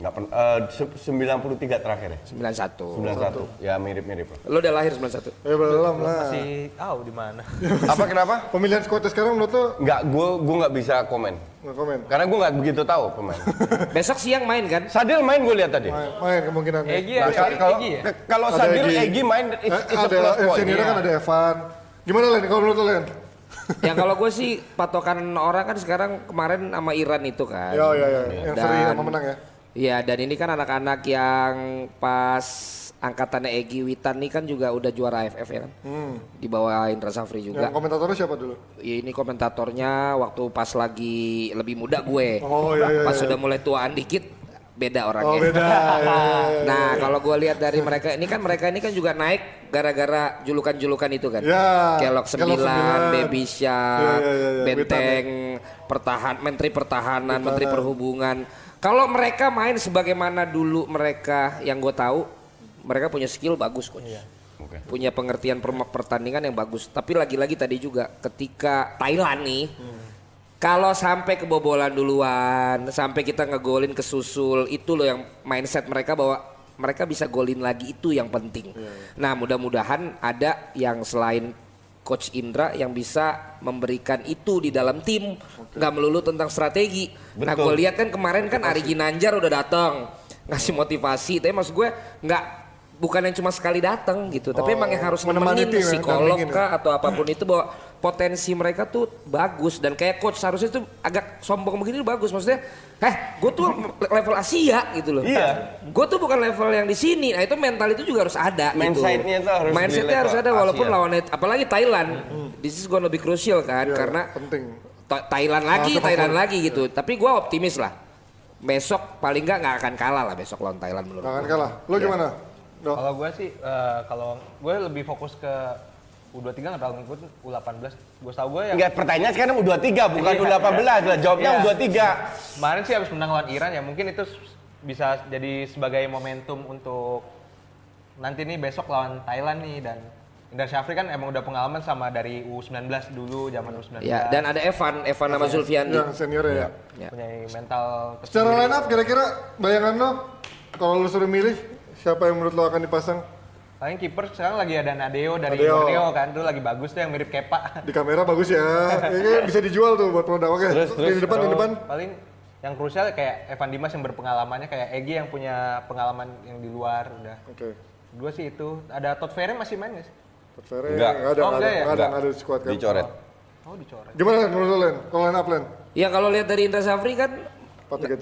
Nggak pen, eh, se- 93 terakhir ya. 91. 91. Ya mirip-mirip lah. Lo udah lahir 91. Ya belum lah. Masih tahu di mana. [LAUGHS] Apa kenapa? Pemilihan squadnya sekarang menurut lo Nggak, gue gue nggak bisa komen. nggak komen. Karena gue nggak begitu tahu pemain. [LAUGHS] Besok siang main kan? Sadil main gue lihat tadi. Main, main kemungkinan. Egi Nah, ada ka- kalau Egi ya? kalau Ada Sadil Egi. Egi main Eh, it's, it's a ada plus eh, point. kan Iya. ada Evan. Gimana Len? Kalau menurut lo Len? [LAUGHS] ya kalau gue sih patokan orang kan sekarang kemarin sama Iran itu kan. Ya ya ya. Yang seri sama menang ya. Iya dan ini kan anak-anak yang pas angkatannya Egi Witan nih kan juga udah juara AFF ya kan. Di bawah Indra Safri Yang juga. komentatornya siapa dulu? Ya, ini komentatornya waktu pas lagi lebih muda gue. Oh iya iya. Pas iya. sudah mulai tuaan dikit beda orangnya. Oh beda. ya, ya, ya. [LAUGHS] Nah kalau gue lihat dari mereka ini kan mereka ini kan juga naik gara-gara julukan-julukan itu kan. Ya, Kelok Kelok 9, sembilan. Baby Shark, Ya, ya, ya, ya. Benteng, pertahan, Menteri Pertahanan, Menteri Perhubungan. Kalau mereka main sebagaimana dulu mereka yang gue tahu, mereka punya skill bagus coach. Oke. Punya pengertian per- pertandingan yang bagus. Tapi lagi-lagi tadi juga ketika Thailand nih, kalau sampai kebobolan duluan, sampai kita ngegolin kesusul, itu loh yang mindset mereka bahwa mereka bisa golin lagi itu yang penting. Nah mudah-mudahan ada yang selain Coach Indra yang bisa memberikan itu di dalam tim, nggak melulu tentang strategi. Nah gue lihat kan kemarin kan Ari Ginanjar udah datang ngasih motivasi, tapi maksud gue nggak bukan yang cuma sekali datang gitu, tapi emang yang harus menemani nemenin ya, psikolog ya. kah atau apa pun itu bahwa potensi mereka tuh bagus. Dan kayak coach seharusnya tuh agak sombong begini tuh bagus. Maksudnya eh gue tuh level Asia gitu loh. Iya. gue tuh bukan level yang di sini. Nah itu mental itu juga harus ada gitu. Mindset-nya tuh harus mindsetnya harus ada walaupun Asia. lawannya apalagi Thailand. This is gonna be crucial kan? Ya, karena penting. Tha- Thailand lagi satu Thailand lagi gitu. Tapi gue optimis lah. Besok paling nggak nggak akan kalah lah besok lawan Thailand menurut Gak akan gue kalah. Lo Iya. gimana? Kalau gue sih, eh, kalau gue lebih fokus ke U23 nggak terlalu ngikut U18. Gue tau gue yang Enggak pertanyaan sekarang U23 bukan Iya. U18 lah. Jawabnya Iya. U23. kemarin sih habis menang lawan Iran ya mungkin itu bisa jadi sebagai momentum untuk nanti nih besok lawan Thailand nih dan Indra Syafri kan emang udah pengalaman sama dari U19 dulu zaman U19. Ya, dan ada Evan, Evan nama Zulfiandi. Yang senior ya. Ya. punya mental Secara line up kira-kira bayangan lo kalau lo suruh milih siapa yang menurut lo akan dipasang Paling kiper sekarang lagi ada Nadeo dari Nadeo. Borneo kan, tuh lagi bagus tuh yang mirip Kepa. [LAUGHS] di kamera bagus ya. Ini [LAUGHS] bisa dijual tuh buat produk oke. Terus, terus. Di depan di depan. Paling yang krusial kayak Evan Dimas yang berpengalamannya kayak Egi yang punya pengalaman yang di luar udah. Oke. Dua sih itu. Ada Todd Ferry masih main nggak sih? Todd Ferry Enggak. nggak ada, Oh, nggak ada, enggak ya? nggak ada, nggak ada di squad kan. Dicoret. Oh dicoret. Gimana menurut Len? Kalau line up Len? Ya kalau lihat dari Indra Safri kan 4-3-3.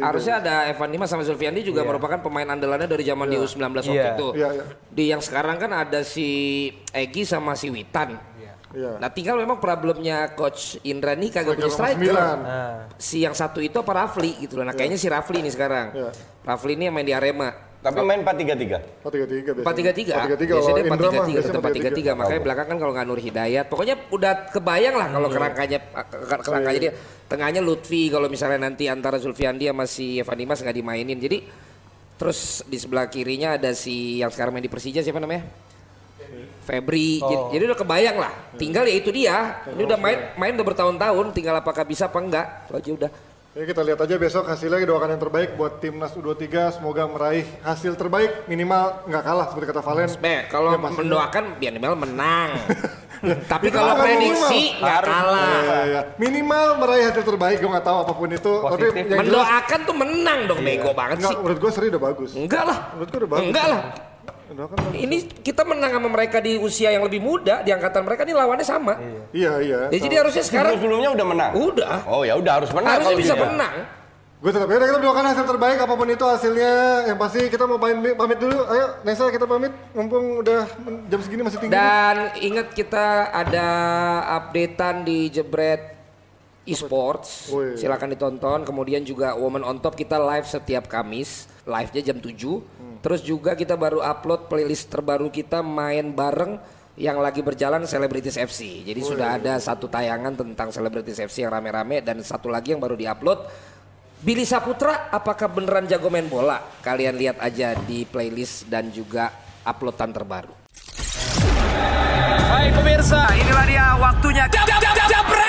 Harusnya ada Evan Dimas sama Zulfiandi juga merupakan pemain andalannya dari zaman di U19 waktu Iya. itu. Iya, iya. Di yang sekarang kan ada si Egi sama si Witan. Iya. Nah tinggal memang problemnya coach Indra nih kagak punya Striker. Nah, Si yang satu itu apa Rafli gitu loh. Nah kayaknya si Rafli nih sekarang. Iya. Rafli ini yang main di Arema. Tapi main 4-3-3. 4-3-3 biasanya. 4-3-3. 4-3-3 Biasanya kalau dia Indra mah 4-3-3 biasanya tetap 4-3-3. Makanya belakang kan kalau nggak Nur Hidayat. Pokoknya udah kebayang lah kalau kerangkanya ke- kerangkanya dia. Tengahnya Lutfi kalau misalnya nanti antara Zulfiandi sama si Evan Dimas nggak dimainin. Jadi terus di sebelah kirinya ada si yang sekarang main di Persija siapa namanya? Febri. Jadi, jadi udah kebayang lah. Tinggal ya itu dia. Ini udah main main udah bertahun-tahun. Tinggal apakah bisa apa enggak. Itu aja udah. Ya kita lihat aja besok hasilnya doakan yang terbaik buat timnas U23 semoga meraih hasil terbaik minimal nggak kalah seperti kata Valen. Be, kalau Ya, pastinya. mendoakan biar minimal menang. [LAUGHS] Tapi Itu kalau prediksi nggak kalah. Ya, ya. Minimal meraih hasil terbaik gue nggak tahu apa pun itu. Tapi yang jelas Mendoakan tuh menang dong, bego banget nggak, sih. menurut gue seri udah bagus. Enggak lah. Menurut gue udah bagus. Enggak lah. Bagus. Ini kita menang sama mereka di usia yang lebih muda, di angkatan mereka ini lawannya sama. Iya iya. Ya, jadi harusnya sekarang Sebelum-sebelumnya udah menang. udah. Oh ya udah harus menang Harusnya kalau bisa gitu. menang. Gue tetap ya kita doakan hasil terbaik apa pun itu hasilnya. Yang pasti kita mau pamit, pamit dulu. Ayo Nesa kita pamit. Mumpung udah jam segini masih tinggi. Dan ingat kita ada updatean di Jebret esports. Woi. Silakan ditonton. Kemudian juga Woman on Top kita live setiap Kamis. Live-nya jam 7. Terus juga kita baru upload playlist terbaru kita main bareng yang lagi berjalan Celebrities FC. Jadi sudah ada satu tayangan tentang Celebrities FC yang rame-rame dan satu lagi yang baru diupload Billy Saputra apakah beneran jago main bola? Kalian lihat aja di playlist dan juga uploadan terbaru. Hai pemirsa, inilah dia waktunya. Jab, jab, jab, jab, jab,